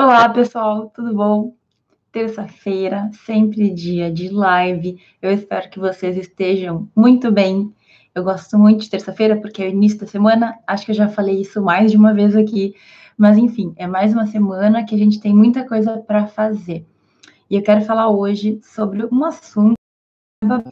Olá, pessoal, tudo bom? Terça-feira, sempre dia de live. Eu espero que vocês estejam muito bem. Eu gosto muito de terça-feira porque é o início da semana. Acho que eu já falei isso mais de uma vez aqui, mas enfim, é mais uma semana que a gente tem muita coisa para fazer. E eu quero falar hoje sobre um assunto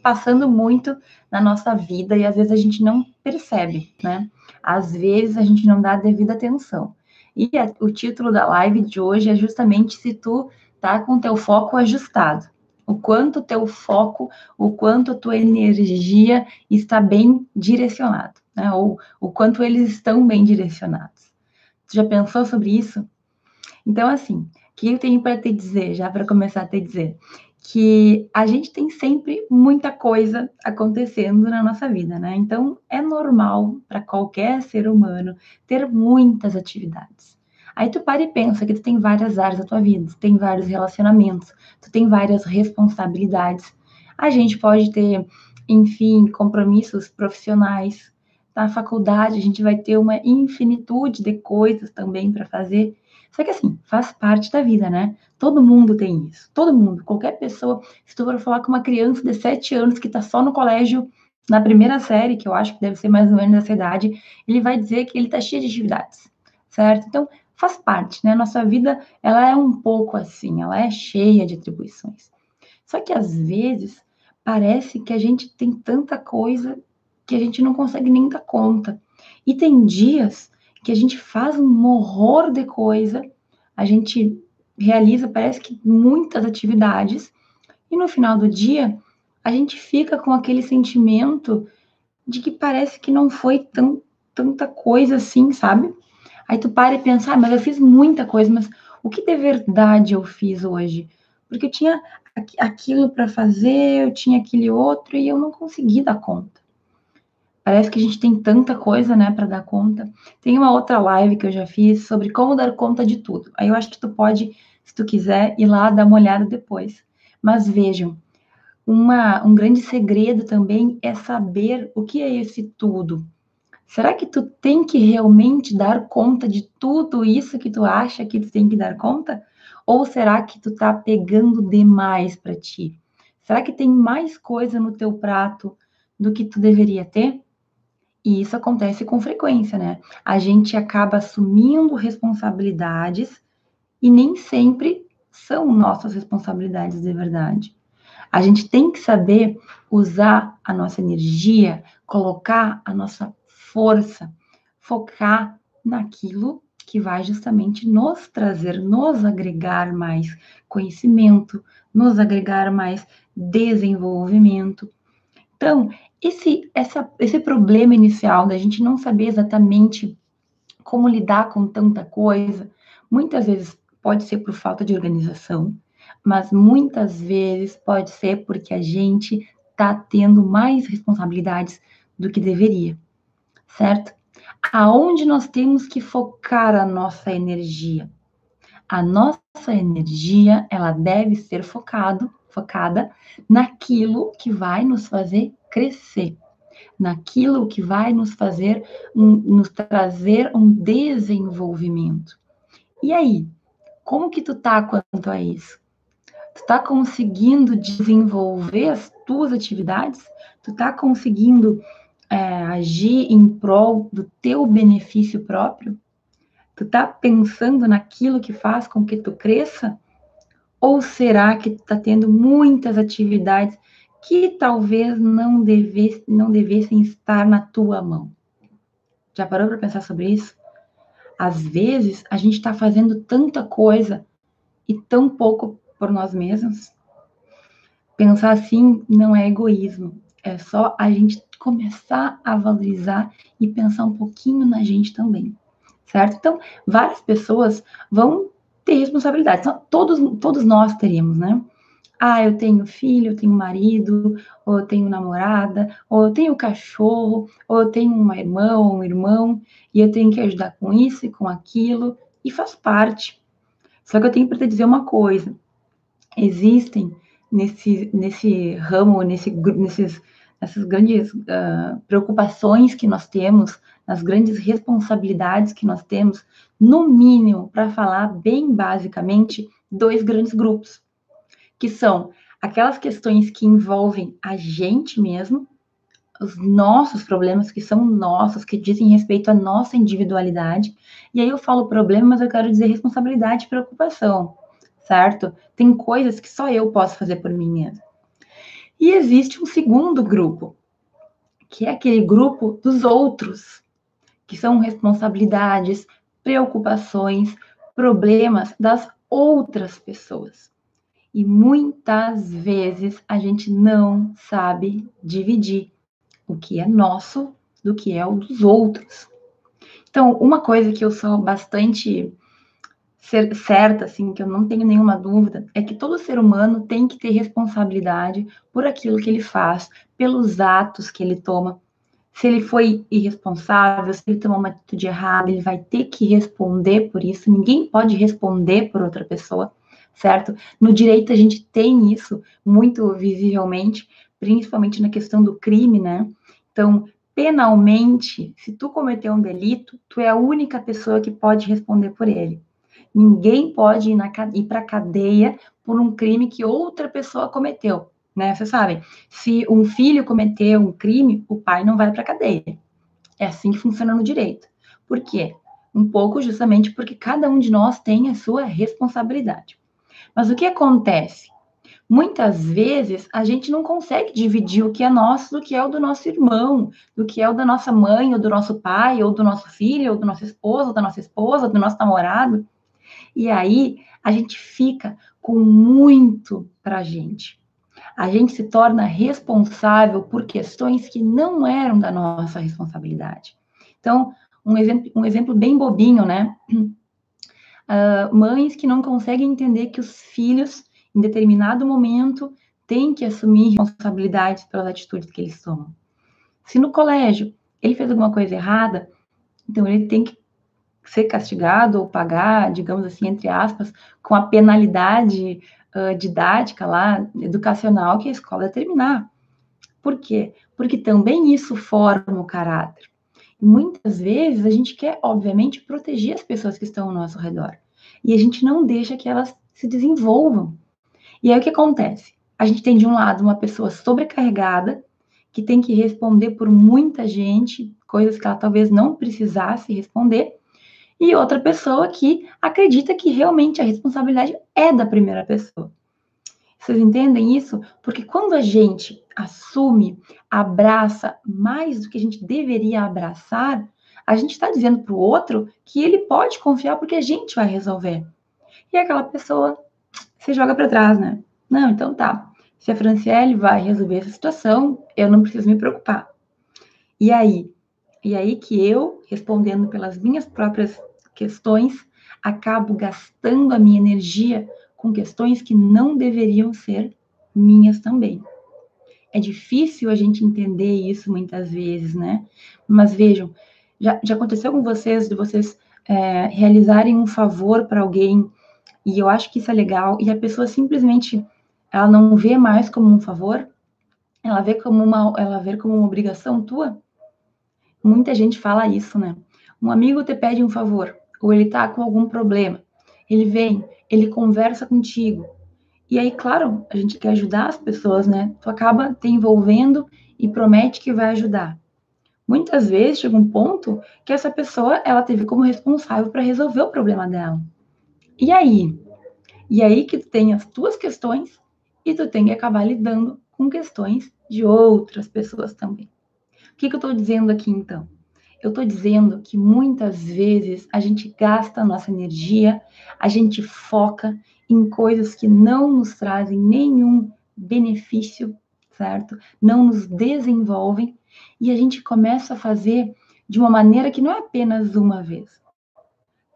passando muito na nossa vida e às vezes a gente não percebe, né? Às vezes a gente não dá a devida atenção. E a, o título da live de hoje é justamente se tu tá com teu foco ajustado. O quanto teu foco, o quanto tua energia está bem direcionado, né? Ou o quanto eles estão bem direcionados. Tu já pensou sobre isso? Então, assim, o que eu tenho para te dizer, já para começar a te dizer? Que a gente tem sempre muita coisa acontecendo na nossa vida, né? Então é normal para qualquer ser humano ter muitas atividades. Aí tu para e pensa que tu tem várias áreas da tua vida, tu tem vários relacionamentos, tu tem várias responsabilidades. A gente pode ter, enfim, compromissos profissionais. Na faculdade a gente vai ter uma infinitude de coisas também para fazer. Só que assim, faz parte da vida, né? Todo mundo tem isso. Todo mundo, qualquer pessoa. Se tu for falar com uma criança de 7 anos que está só no colégio, na primeira série, que eu acho que deve ser mais ou menos dessa idade, ele vai dizer que ele está cheio de atividades, certo? Então, faz parte, né? Nossa vida, ela é um pouco assim, ela é cheia de atribuições. Só que às vezes parece que a gente tem tanta coisa que a gente não consegue nem dar conta. E tem dias que a gente faz um horror de coisa, a gente realiza, parece que muitas atividades, e no final do dia, a gente fica com aquele sentimento de que parece que não foi tão, tanta coisa assim, sabe? Aí tu para e pensa, ah, mas eu fiz muita coisa, mas o que de verdade eu fiz hoje? Porque eu tinha aquilo para fazer, eu tinha aquele outro e eu não consegui dar conta. Parece que a gente tem tanta coisa, né, para dar conta. Tem uma outra live que eu já fiz sobre como dar conta de tudo. Aí eu acho que tu pode, se tu quiser, ir lá dar uma olhada depois. Mas vejam, uma, um grande segredo também é saber o que é esse tudo. Será que tu tem que realmente dar conta de tudo isso que tu acha que tu tem que dar conta? Ou será que tu tá pegando demais para ti? Será que tem mais coisa no teu prato do que tu deveria ter? E isso acontece com frequência, né? A gente acaba assumindo responsabilidades e nem sempre são nossas responsabilidades de verdade. A gente tem que saber usar a nossa energia, colocar a nossa força, focar naquilo que vai justamente nos trazer, nos agregar mais conhecimento, nos agregar mais desenvolvimento. Então, esse, essa, esse problema inicial da gente não saber exatamente como lidar com tanta coisa, muitas vezes pode ser por falta de organização, mas muitas vezes pode ser porque a gente está tendo mais responsabilidades do que deveria, certo? Aonde nós temos que focar a nossa energia? A nossa energia, ela deve ser focado, focada naquilo que vai nos fazer crescer, naquilo que vai nos fazer, um, nos trazer um desenvolvimento. E aí, como que tu tá quanto a isso? Tu tá conseguindo desenvolver as tuas atividades? Tu tá conseguindo é, agir em prol do teu benefício próprio? Tu tá pensando naquilo que faz com que tu cresça? Ou será que tu tá tendo muitas atividades que talvez não, devesse, não devessem estar na tua mão. Já parou para pensar sobre isso? Às vezes, a gente está fazendo tanta coisa e tão pouco por nós mesmos. Pensar assim não é egoísmo, é só a gente começar a valorizar e pensar um pouquinho na gente também, certo? Então, várias pessoas vão ter responsabilidades, então, todos, todos nós teríamos, né? Ah, eu tenho filho, eu tenho marido, ou eu tenho namorada, ou eu tenho cachorro, ou eu tenho uma irmã ou um irmão, e eu tenho que ajudar com isso e com aquilo, e faz parte. Só que eu tenho para te dizer uma coisa: existem nesse, nesse ramo, nesse, nesses, nessas grandes uh, preocupações que nós temos nas grandes responsabilidades que nós temos, no mínimo, para falar bem basicamente, dois grandes grupos, que são aquelas questões que envolvem a gente mesmo, os nossos problemas que são nossos, que dizem respeito à nossa individualidade. E aí eu falo problema, mas eu quero dizer responsabilidade e preocupação, certo? Tem coisas que só eu posso fazer por mim mesma. E existe um segundo grupo, que é aquele grupo dos outros, que são responsabilidades, preocupações, problemas das outras pessoas. E muitas vezes a gente não sabe dividir o que é nosso do que é o dos outros. Então, uma coisa que eu sou bastante certa, assim, que eu não tenho nenhuma dúvida, é que todo ser humano tem que ter responsabilidade por aquilo que ele faz, pelos atos que ele toma. Se ele foi irresponsável, se ele tomou uma atitude errada, ele vai ter que responder por isso. Ninguém pode responder por outra pessoa, certo? No direito a gente tem isso muito visivelmente, principalmente na questão do crime, né? Então, penalmente, se tu cometeu um delito, tu é a única pessoa que pode responder por ele. Ninguém pode ir, ir para a cadeia por um crime que outra pessoa cometeu, né? Vocês sabem, se um filho cometeu um crime, o pai não vai para a cadeia. É assim que funciona no direito. Por quê? Um pouco justamente porque cada um de nós tem a sua responsabilidade. Mas o que acontece? Muitas vezes a gente não consegue dividir o que é nosso do que é o do nosso irmão, do que é o da nossa mãe, ou do nosso pai, ou do nosso filho, ou do nosso esposo, ou da nossa esposa, do nosso namorado. E aí a gente fica com muito para a gente. A gente se torna responsável por questões que não eram da nossa responsabilidade. Então, um exemplo, um exemplo bem bobinho, né? Uh, mães que não conseguem entender que os filhos em determinado momento, tem que assumir responsabilidades pelas atitudes que eles tomam. Se no colégio ele fez alguma coisa errada, então ele tem que ser castigado ou pagar, digamos assim, entre aspas, com a penalidade uh, didática lá, educacional que a escola determinar. Por quê? Porque também isso forma o caráter. Muitas vezes a gente quer, obviamente, proteger as pessoas que estão ao nosso redor. E a gente não deixa que elas se desenvolvam. E aí o que acontece? A gente tem de um lado uma pessoa sobrecarregada, que tem que responder por muita gente, coisas que ela talvez não precisasse responder, e outra pessoa que acredita que realmente a responsabilidade é da primeira pessoa. Vocês entendem isso? Porque quando a gente assume, abraça mais do que a gente deveria abraçar, a gente está dizendo para o outro que ele pode confiar porque a gente vai resolver. E aquela pessoa você joga para trás, né? Não, então tá. Se a Franciele vai resolver essa situação, eu não preciso me preocupar. E aí? E aí que eu, respondendo pelas minhas próprias questões, acabo gastando a minha energia com questões que não deveriam ser minhas também. É difícil a gente entender isso muitas vezes, né? Mas vejam, já, já aconteceu com vocês de vocês é, realizarem um favor para alguém e eu acho que isso é legal. E a pessoa simplesmente ela não vê mais como um favor, ela vê como uma, ela vê como uma obrigação tua. Muita gente fala isso, né? Um amigo te pede um favor, ou ele tá com algum problema. Ele vem, ele conversa contigo. E aí, claro, a gente quer ajudar as pessoas, né? Tu acaba te envolvendo e promete que vai ajudar. Muitas vezes chega um ponto que essa pessoa ela teve como responsável para resolver o problema dela. E aí? E aí que tu tem as tuas questões e tu tem que acabar lidando com questões de outras pessoas também. O que, que eu estou dizendo aqui então? Eu estou dizendo que muitas vezes a gente gasta a nossa energia, a gente foca em coisas que não nos trazem nenhum benefício, certo? Não nos desenvolvem e a gente começa a fazer de uma maneira que não é apenas uma vez,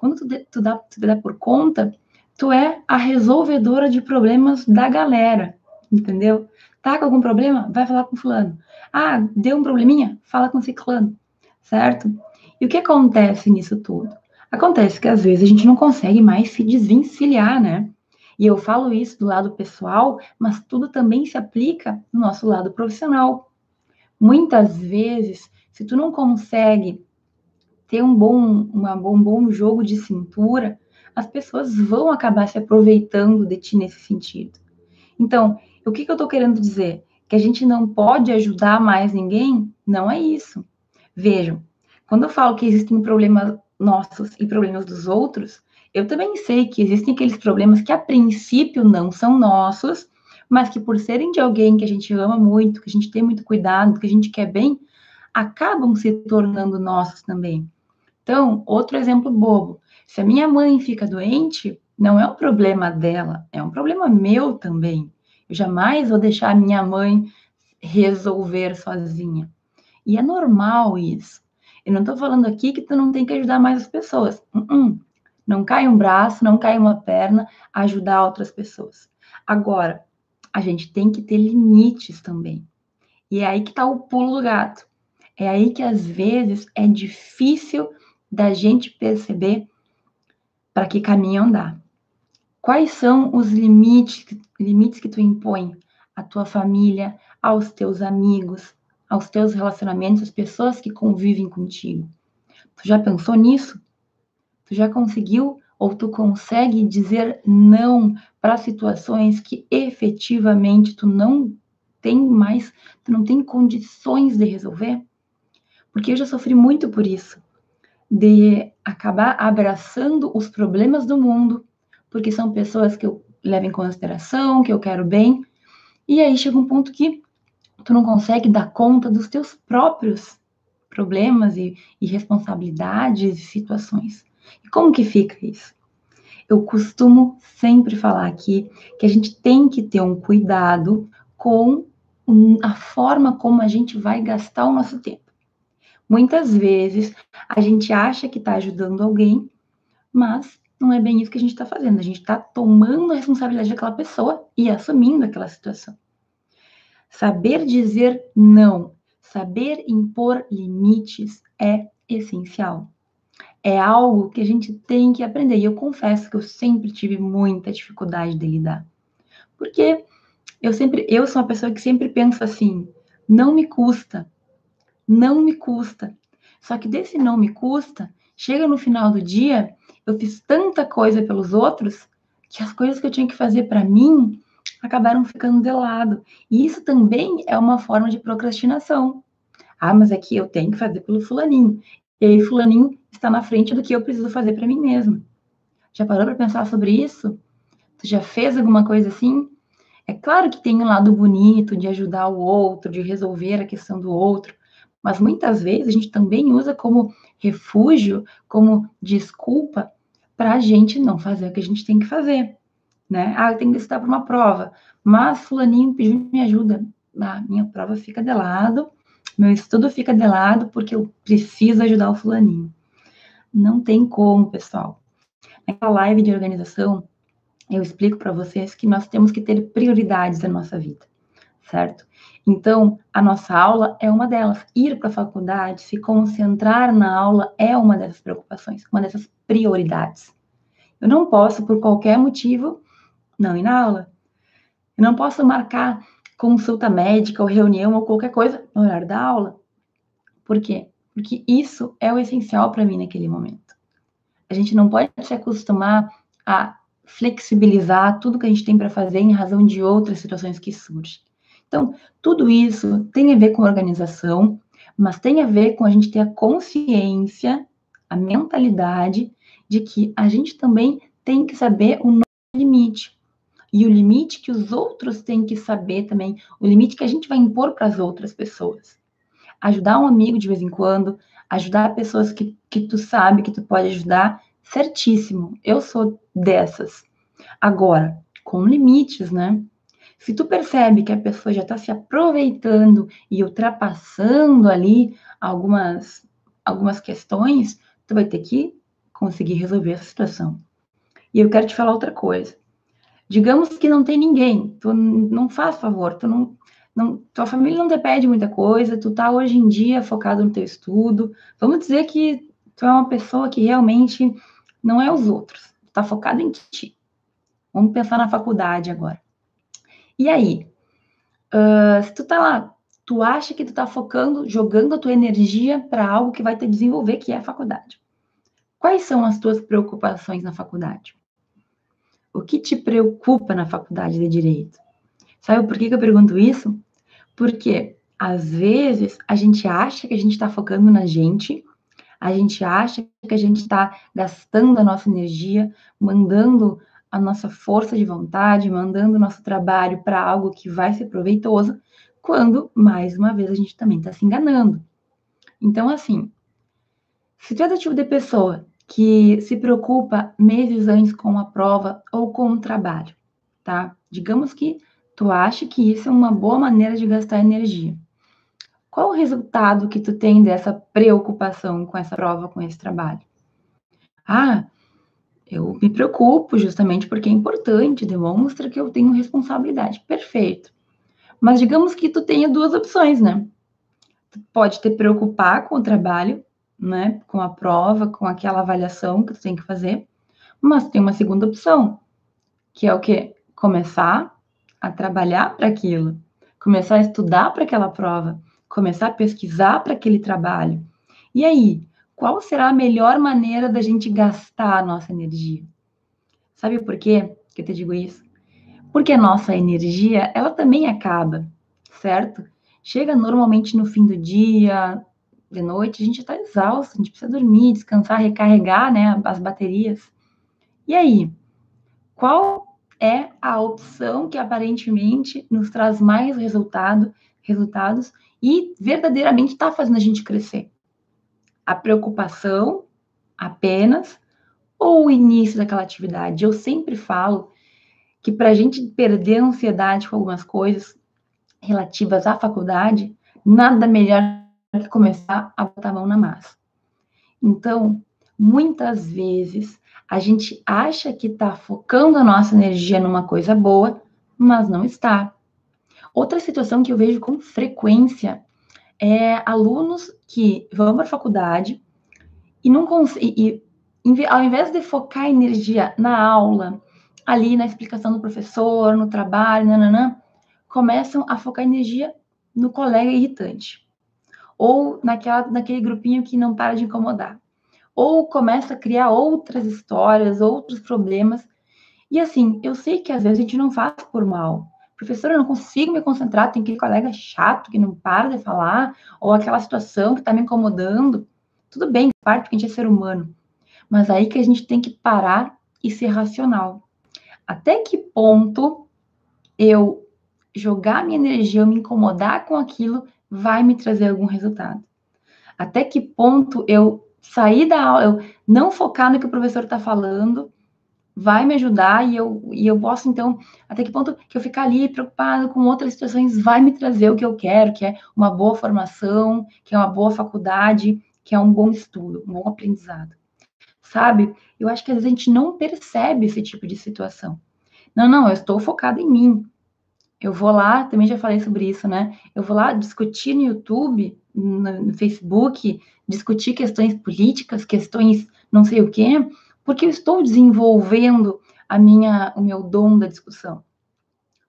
quando tu, tu, dá, tu dá por conta, tu é a resolvedora de problemas da galera, entendeu? Tá com algum problema? Vai falar com fulano. Ah, deu um probleminha? Fala com ciclano, certo? E o que acontece nisso tudo? Acontece que às vezes a gente não consegue mais se desvencilhar, né? E eu falo isso do lado pessoal, mas tudo também se aplica no nosso lado profissional. Muitas vezes, se tu não consegue ter um bom, uma, um bom jogo de cintura, as pessoas vão acabar se aproveitando de ti nesse sentido. Então, o que, que eu estou querendo dizer? Que a gente não pode ajudar mais ninguém? Não é isso. Vejam, quando eu falo que existem problemas nossos e problemas dos outros, eu também sei que existem aqueles problemas que a princípio não são nossos, mas que por serem de alguém que a gente ama muito, que a gente tem muito cuidado, que a gente quer bem, acabam se tornando nossos também. Então, outro exemplo bobo. Se a minha mãe fica doente, não é um problema dela, é um problema meu também. Eu jamais vou deixar a minha mãe resolver sozinha. E é normal isso. Eu não estou falando aqui que tu não tem que ajudar mais as pessoas. Uh -uh. Não cai um braço, não cai uma perna, ajudar outras pessoas. Agora, a gente tem que ter limites também. E é aí que está o pulo do gato. É aí que às vezes é difícil da gente perceber para que caminho andar. Quais são os limites, limites que tu impõe à tua família, aos teus amigos, aos teus relacionamentos, às pessoas que convivem contigo? Tu já pensou nisso? Tu já conseguiu ou tu consegue dizer não para situações que efetivamente tu não tem mais, tu não tem condições de resolver? Porque eu já sofri muito por isso, de acabar abraçando os problemas do mundo, porque são pessoas que eu levo em consideração, que eu quero bem, e aí chega um ponto que tu não consegue dar conta dos teus próprios problemas e, e responsabilidades e situações. E como que fica isso? Eu costumo sempre falar aqui que a gente tem que ter um cuidado com a forma como a gente vai gastar o nosso tempo. Muitas vezes a gente acha que está ajudando alguém, mas não é bem isso que a gente está fazendo. A gente está tomando a responsabilidade daquela pessoa e assumindo aquela situação. Saber dizer não, saber impor limites é essencial é algo que a gente tem que aprender. E eu confesso que eu sempre tive muita dificuldade de lidar. Porque eu sempre, eu sou uma pessoa que sempre penso assim, não me custa. Não me custa. Só que desse não me custa, chega no final do dia, eu fiz tanta coisa pelos outros que as coisas que eu tinha que fazer para mim acabaram ficando de lado. E isso também é uma forma de procrastinação. Ah, mas é que eu tenho que fazer pelo fulaninho. E aí, fulaninho está na frente do que eu preciso fazer para mim mesma. Já parou para pensar sobre isso? Tu já fez alguma coisa assim? É claro que tem um lado bonito de ajudar o outro, de resolver a questão do outro, mas muitas vezes a gente também usa como refúgio, como desculpa para a gente não fazer o que a gente tem que fazer, né? Ah, eu tenho que estudar para uma prova, mas fulaninho pediu minha ajuda, ah, minha prova fica de lado, meu estudo fica de lado porque eu preciso ajudar o fulaninho. Não tem como, pessoal. Naquela live de organização, eu explico para vocês que nós temos que ter prioridades na nossa vida, certo? Então, a nossa aula é uma delas. Ir para a faculdade, se concentrar na aula é uma dessas preocupações, uma dessas prioridades. Eu não posso, por qualquer motivo, não ir na aula. Eu não posso marcar consulta médica ou reunião ou qualquer coisa no horário da aula. Por quê? Porque isso é o essencial para mim naquele momento. A gente não pode se acostumar a flexibilizar tudo que a gente tem para fazer em razão de outras situações que surgem. Então, tudo isso tem a ver com organização, mas tem a ver com a gente ter a consciência, a mentalidade de que a gente também tem que saber o nosso limite e o limite que os outros têm que saber também, o limite que a gente vai impor para as outras pessoas. Ajudar um amigo de vez em quando, ajudar pessoas que, que tu sabe que tu pode ajudar, certíssimo. Eu sou dessas. Agora, com limites, né? Se tu percebe que a pessoa já está se aproveitando e ultrapassando ali algumas, algumas questões, tu vai ter que conseguir resolver essa situação. E eu quero te falar outra coisa. Digamos que não tem ninguém, tu não faz favor, tu não, não, tua família não te pede muita coisa, tu tá hoje em dia focado no teu estudo. Vamos dizer que tu é uma pessoa que realmente não é os outros, tu tá focado em ti. Vamos pensar na faculdade agora. E aí, uh, se tu tá lá, tu acha que tu tá focando, jogando a tua energia para algo que vai te desenvolver, que é a faculdade. Quais são as tuas preocupações na faculdade? O que te preocupa na faculdade de direito? Sabe por que, eu pergunto isso? Porque às vezes a gente acha que a gente está focando na gente, a gente acha que a gente está gastando a nossa energia, mandando a nossa força de vontade, mandando o nosso trabalho para algo que vai ser proveitoso, quando, mais uma vez, a gente também está se enganando. Então, assim, se tu é do tipo de pessoa que se preocupa meses antes com a prova ou com o trabalho, tá? Digamos que tu acha que isso é uma boa maneira de gastar energia. Qual o resultado que tu tem dessa preocupação com essa prova, com esse trabalho? Ah, eu me preocupo justamente porque é importante, demonstra que eu tenho responsabilidade. Perfeito. Mas digamos que tu tenha duas opções, né? Tu pode te preocupar com o trabalho, né? Com a prova, com aquela avaliação que tu tem que fazer. Mas tem uma segunda opção, que é o quê? Começar a trabalhar para aquilo, começar a estudar para aquela prova, começar a pesquisar para aquele trabalho. E aí, qual será a melhor maneira da gente gastar a nossa energia? Sabe por quê que eu te digo isso? Porque a nossa energia, ela também acaba, certo? Chega normalmente no fim do dia, de noite, a gente está exausto, a gente precisa dormir, descansar, recarregar, né, as baterias. E aí, qual é a opção que aparentemente nos traz mais resultado, resultados e verdadeiramente está fazendo a gente crescer? a preocupação apenas ou o início daquela atividade. Eu sempre falo que para a gente perder a ansiedade com algumas coisas relativas à faculdade, nada melhor que começar a botar a mão na massa. Então, muitas vezes a gente acha que está focando a nossa energia numa coisa boa, mas não está. Outra situação que eu vejo com frequência é, alunos que vão para a faculdade e não conseguem, ao invés de focar energia na aula, ali na explicação do professor, no trabalho, nananã, começam a focar energia no colega irritante. Ou naquela, naquele grupinho que não para de incomodar. Ou começa a criar outras histórias, outros problemas. E assim, eu sei que às vezes a gente não faz por mal, professora, eu não consigo me concentrar, tem aquele colega chato que não para de falar, ou aquela situação que está me incomodando. Tudo bem, parte, porque a gente é ser humano. Mas aí que a gente tem que parar e ser racional. Até que ponto eu jogar minha energia, eu me incomodar com aquilo, vai me trazer algum resultado? Até que ponto eu sair da aula, eu não focar no que o professor está falando vai me ajudar e eu, e eu posso, então, até que ponto que eu ficar ali preocupado com outras situações vai me trazer o que eu quero, que é uma boa formação, que é uma boa faculdade, que é um bom estudo, um bom aprendizado. Sabe? Eu acho que às vezes a gente não percebe esse tipo de situação. Não, não, eu estou focado em mim. Eu vou lá, também já falei sobre isso, né? Eu vou lá discutir no YouTube, no, no Facebook, discutir questões políticas, questões não sei o quê, porque eu estou desenvolvendo a minha, o meu dom da discussão.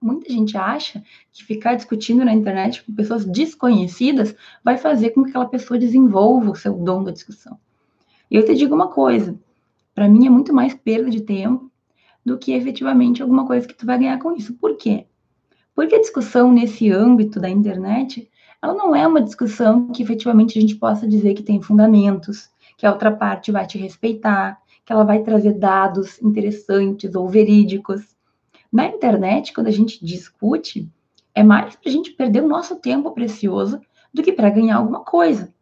Muita gente acha que ficar discutindo na internet com pessoas desconhecidas vai fazer com que aquela pessoa desenvolva o seu dom da discussão. E eu te digo uma coisa, para mim é muito mais perda de tempo do que efetivamente alguma coisa que tu vai ganhar com isso. Por quê? Porque a discussão nesse âmbito da internet, ela não é uma discussão que efetivamente a gente possa dizer que tem fundamentos, que a outra parte vai te respeitar, que ela vai trazer dados interessantes ou verídicos. Na internet, quando a gente discute, é mais para a gente perder o nosso tempo precioso do que para ganhar alguma coisa.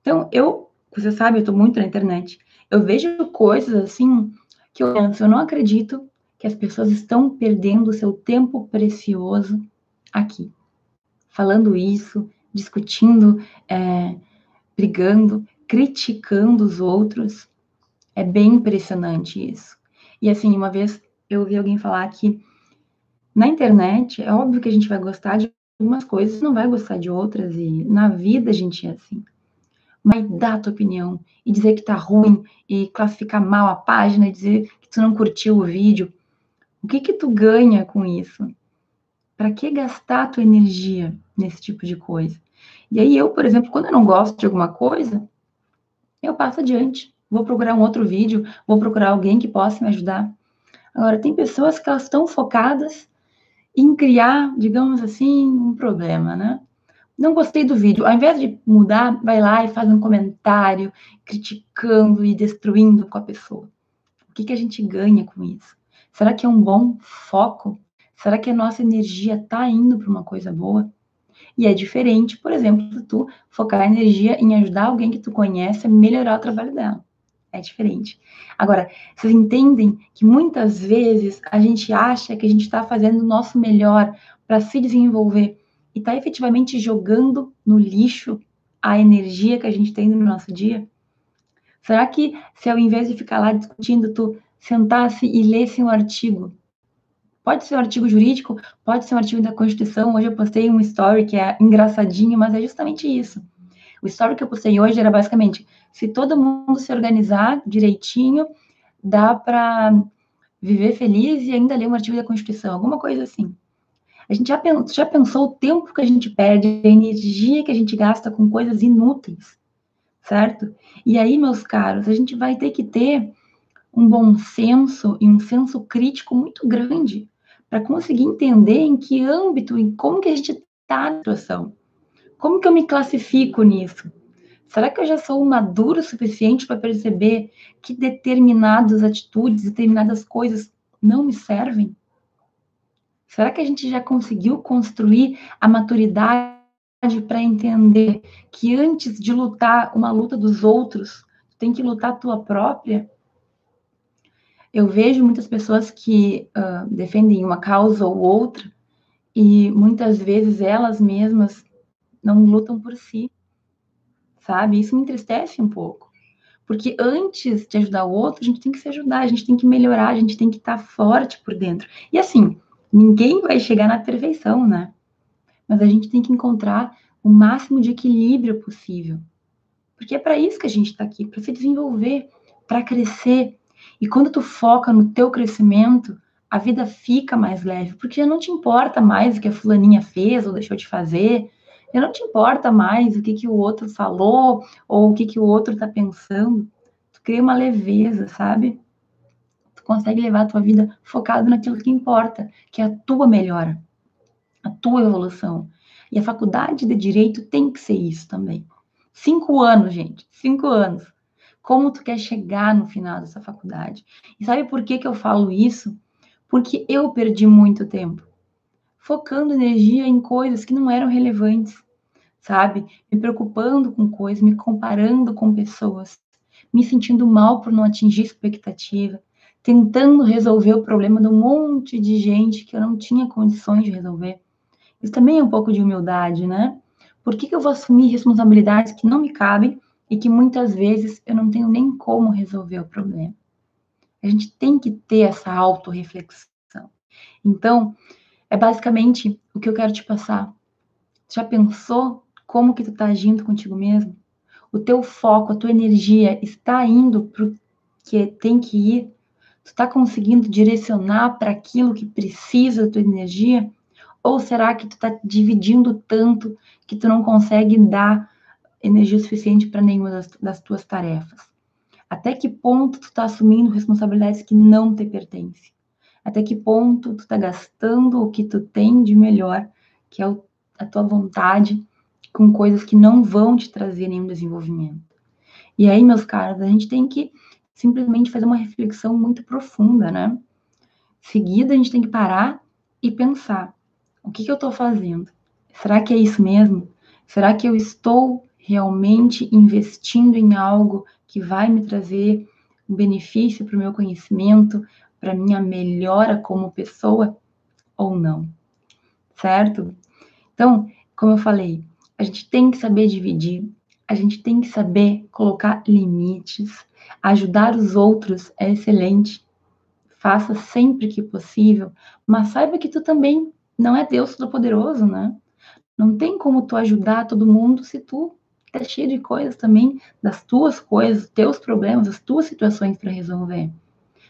Então, eu, você sabe, eu estou muito na internet. Eu vejo coisas assim que eu eu não acredito que as pessoas estão perdendo seu tempo precioso aqui, falando isso, discutindo, é, brigando, criticando os outros. É bem impressionante isso. E assim, uma vez eu ouvi alguém falar que na internet é óbvio que a gente vai gostar de algumas coisas, não vai gostar de outras, e na vida a gente é assim. Mas dar a tua opinião e dizer que tá ruim e classificar mal a página e dizer que tu não curtiu o vídeo, o que que tu ganha com isso? Para que gastar a tua energia nesse tipo de coisa. E aí eu, por exemplo, quando eu não gosto de alguma coisa, eu passo adiante. Vou procurar um outro vídeo, vou procurar alguém que possa me ajudar. Agora, tem pessoas que elas estão focadas em criar, digamos assim, um problema, né? Não gostei do vídeo. Ao invés de mudar, vai lá e faz um comentário criticando e destruindo com a pessoa. O que, que a gente ganha com isso? Será que é um bom foco? Será que a nossa energia está indo para uma coisa boa? E é diferente, por exemplo, tu focar a energia em ajudar alguém que tu conhece a melhorar o trabalho dela. É diferente. Agora, vocês entendem que muitas vezes a gente acha que a gente está fazendo o nosso melhor para se desenvolver e está efetivamente jogando no lixo a energia que a gente tem no nosso dia? Será que se ao invés de ficar lá discutindo, tu sentasse e lesse um artigo Pode ser um artigo jurídico, pode ser um artigo da Constituição. Hoje eu postei um story que é engraçadinho, mas é justamente isso. O story que eu postei hoje era basicamente: se todo mundo se organizar direitinho, dá para viver feliz e ainda ler um artigo da Constituição, alguma coisa assim. A gente já, pensou, já pensou o tempo que a gente perde, a energia que a gente gasta com coisas inúteis, certo? E aí, meus caros, a gente vai ter que ter um bom senso e um senso crítico muito grande para conseguir entender em que âmbito, em como que a gente está na situação. Como que eu me classifico nisso? Será que eu já sou maduro o suficiente para perceber que determinadas atitudes, determinadas coisas não me servem? Será que a gente já conseguiu construir a maturidade para entender que antes de lutar uma luta dos outros, tem que lutar a tua própria? Eu vejo muitas pessoas que uh, defendem uma causa ou outra e muitas vezes elas mesmas não lutam por si, sabe? Isso me entristece um pouco. Porque antes de ajudar o outro, a gente tem que se ajudar, a gente tem que melhorar, a gente tem que estar forte por dentro. E assim, ninguém vai chegar na perfeição, né? Mas a gente tem que encontrar o máximo de equilíbrio possível. Porque é para isso que a gente está aqui, para se desenvolver, para crescer, e quando tu foca no teu crescimento, a vida fica mais leve, porque já não te importa mais o que a fulaninha fez ou deixou de fazer, já não te importa mais o que, que o outro falou ou o que, que o outro está pensando. Tu cria uma leveza, sabe? Tu consegue levar a tua vida focado naquilo que importa, que é a tua melhora, a tua evolução. E a faculdade de Direito tem que ser isso também. Cinco anos, gente, cinco anos como tu quer chegar no final dessa faculdade. E sabe por que, que eu falo isso? Porque eu perdi muito tempo focando energia em coisas que não eram relevantes, sabe? Me preocupando com coisas, me comparando com pessoas, me sentindo mal por não atingir expectativa, tentando resolver o problema de um monte de gente que eu não tinha condições de resolver. Isso também é um pouco de humildade, né? Por que, que eu vou assumir responsabilidades que não me cabem e que muitas vezes eu não tenho nem como resolver o problema. A gente tem que ter essa autorreflexão. Então, é basicamente o que eu quero te passar. Já pensou como que tu está agindo contigo mesmo? O teu foco, a tua energia está indo para que tem que ir? Tu está conseguindo direcionar para aquilo que precisa da tua energia? Ou será que tu está dividindo tanto que tu não consegue dar energia suficiente para nenhuma das, das tuas tarefas? Até que ponto tu está assumindo responsabilidades que não te pertencem? Até que ponto tu está gastando o que tu tem de melhor, que é o, a tua vontade, com coisas que não vão te trazer nenhum desenvolvimento? E aí, meus caros, a gente tem que simplesmente fazer uma reflexão muito profunda, né? Seguida, a gente tem que parar e pensar: o que, que eu estou fazendo? Será que é isso mesmo? Será que eu estou realmente investindo em algo que vai me trazer um benefício para o meu conhecimento, para minha melhora como pessoa ou não, certo? Então, como eu falei, a gente tem que saber dividir, a gente tem que saber colocar limites, ajudar os outros é excelente, faça sempre que possível, mas saiba que tu também não é Deus Todo-Poderoso, né? Não tem como tu ajudar todo mundo se tu tá cheio de coisas também, das tuas coisas, teus problemas, as tuas situações para resolver.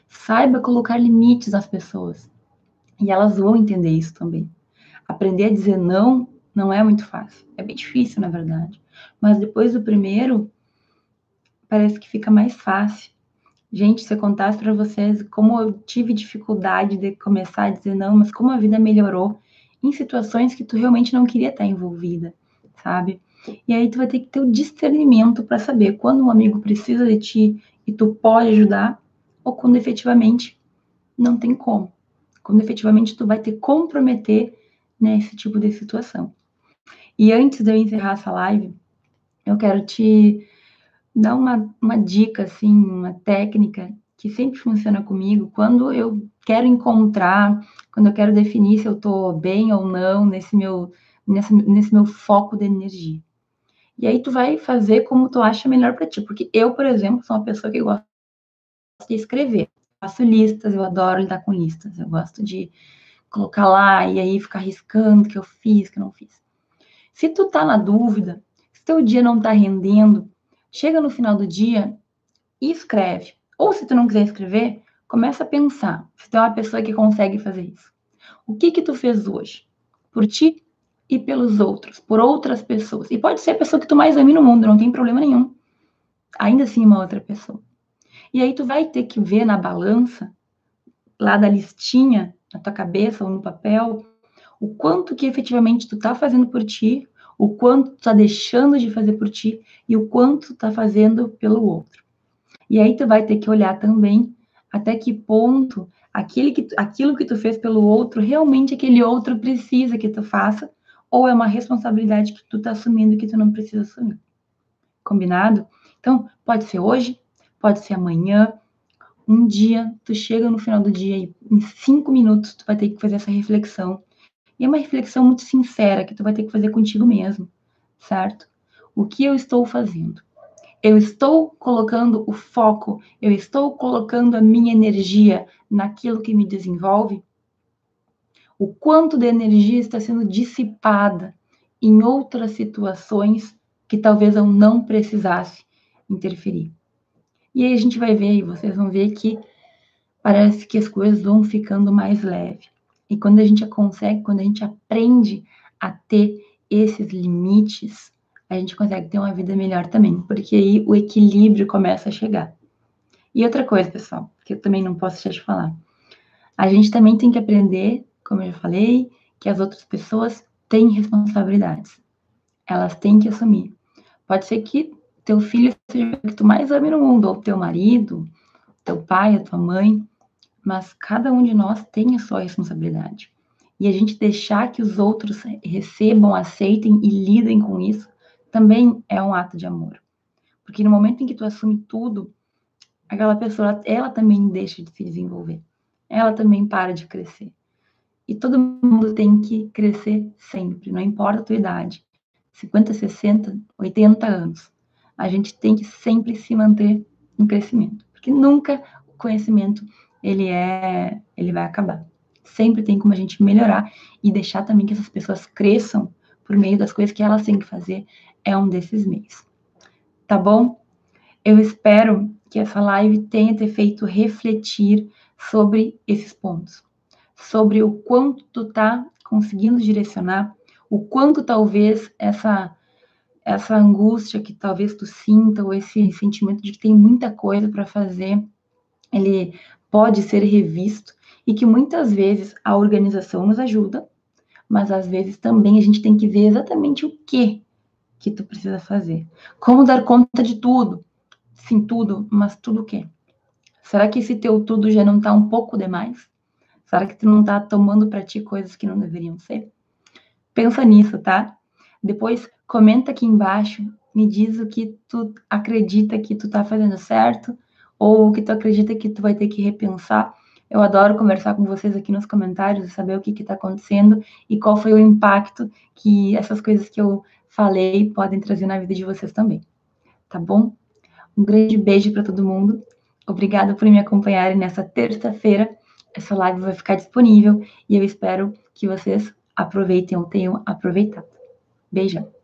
Saiba colocar limites às pessoas. E elas vão entender isso também. Aprender a dizer não Não é muito fácil. É bem difícil, na verdade. Mas depois do primeiro, parece que fica mais fácil. Gente, se eu contasse para vocês como eu tive dificuldade de começar a dizer não, mas como a vida melhorou em situações que tu realmente não queria estar envolvida, sabe? E aí tu vai ter que ter o discernimento para saber quando um amigo precisa de ti e tu pode ajudar ou quando efetivamente não tem como. Quando efetivamente tu vai que comprometer nesse tipo de situação. E antes de eu encerrar essa live, eu quero te dar uma, uma dica, assim, uma técnica que sempre funciona comigo quando eu quero encontrar, quando eu quero definir se eu estou bem ou não nesse meu, nesse, nesse meu foco de energia. E aí tu vai fazer como tu acha melhor para ti, porque eu, por exemplo, sou uma pessoa que gosta de escrever. Faço listas, eu adoro lidar com listas. Eu gosto de colocar lá e aí ficar riscando que eu fiz, que eu não fiz. Se tu tá na dúvida, se teu dia não tá rendendo, chega no final do dia e escreve. Ou se tu não quiser escrever, começa a pensar. Se tu é uma pessoa que consegue fazer isso. O que que tu fez hoje? Por ti e pelos outros, por outras pessoas. E pode ser a pessoa que tu mais ama no mundo, não tem problema nenhum. Ainda assim, uma outra pessoa. E aí tu vai ter que ver na balança, lá da listinha, na tua cabeça ou no papel, o quanto que efetivamente tu tá fazendo por ti, o quanto tu tá deixando de fazer por ti e o quanto tu tá fazendo pelo outro. E aí tu vai ter que olhar também até que ponto aquilo que, aquilo que tu fez pelo outro, realmente aquele outro precisa que tu faça, ou é uma responsabilidade que tu tá assumindo que tu não precisa assumir. Combinado? Então, pode ser hoje, pode ser amanhã, um dia, tu chega no final do dia e em cinco minutos tu vai ter que fazer essa reflexão e é uma reflexão muito sincera que tu vai ter que fazer contigo mesmo, certo? O que eu estou fazendo? Eu estou colocando o foco, eu estou colocando a minha energia naquilo que me desenvolve? O quanto de energia está sendo dissipada em outras situações que talvez eu não precisasse interferir. E aí a gente vai ver, e vocês vão ver que parece que as coisas vão ficando mais leves. E quando a gente consegue, quando a gente aprende a ter esses limites, a gente consegue ter uma vida melhor também, porque aí o equilíbrio começa a chegar. E outra coisa, pessoal, que eu também não posso deixar de falar. A gente também tem que aprender, como eu já falei, que as outras pessoas têm responsabilidades. Elas têm que assumir. Pode ser que teu filho seja o que tu mais ame no mundo, ou teu marido, teu pai, a tua mãe mas cada um de nós tem a sua responsabilidade. E a gente deixar que os outros recebam, aceitem e lidem com isso também é um ato de amor. Porque no momento em que tu assume tudo, aquela pessoa, ela também deixa de se desenvolver. Ela também para de crescer. E todo mundo tem que crescer sempre, não importa a tua idade. 50, 60, 80 anos. A gente tem que sempre se manter em crescimento. Porque nunca o conhecimento ele é, ele vai acabar. Sempre tem como a gente melhorar e deixar também que essas pessoas cresçam por meio das coisas que elas têm que fazer, é um desses meios. Tá bom? Eu espero que essa live tenha te feito refletir sobre esses pontos, sobre o quanto tu tá conseguindo direcionar, o quanto talvez essa essa angústia que talvez tu sinta ou esse sentimento de que tem muita coisa para fazer, ele pode ser revisto e que muitas vezes a organização nos ajuda, mas às vezes também a gente tem que ver exatamente o que que tu precisa fazer. Como dar conta de tudo? Sim, tudo, mas tudo o quê? Será que esse teu tudo já não está um pouco demais? Será que tu não está tomando para ti coisas que não deveriam ser? Pensa nisso, tá? Depois comenta aqui embaixo, me diz o que tu acredita que tu tá fazendo certo, ou o que tu acredita que tu vai ter que repensar. Eu adoro conversar com vocês aqui nos comentários saber o que está acontecendo e qual foi o impacto que essas coisas que eu falei podem trazer na vida de vocês também. Tá bom? Um grande beijo para todo mundo. Obrigada por me acompanharem nessa terça-feira. Essa live vai ficar disponível e eu espero que vocês aproveitem ou tenham aproveitado. Beijão.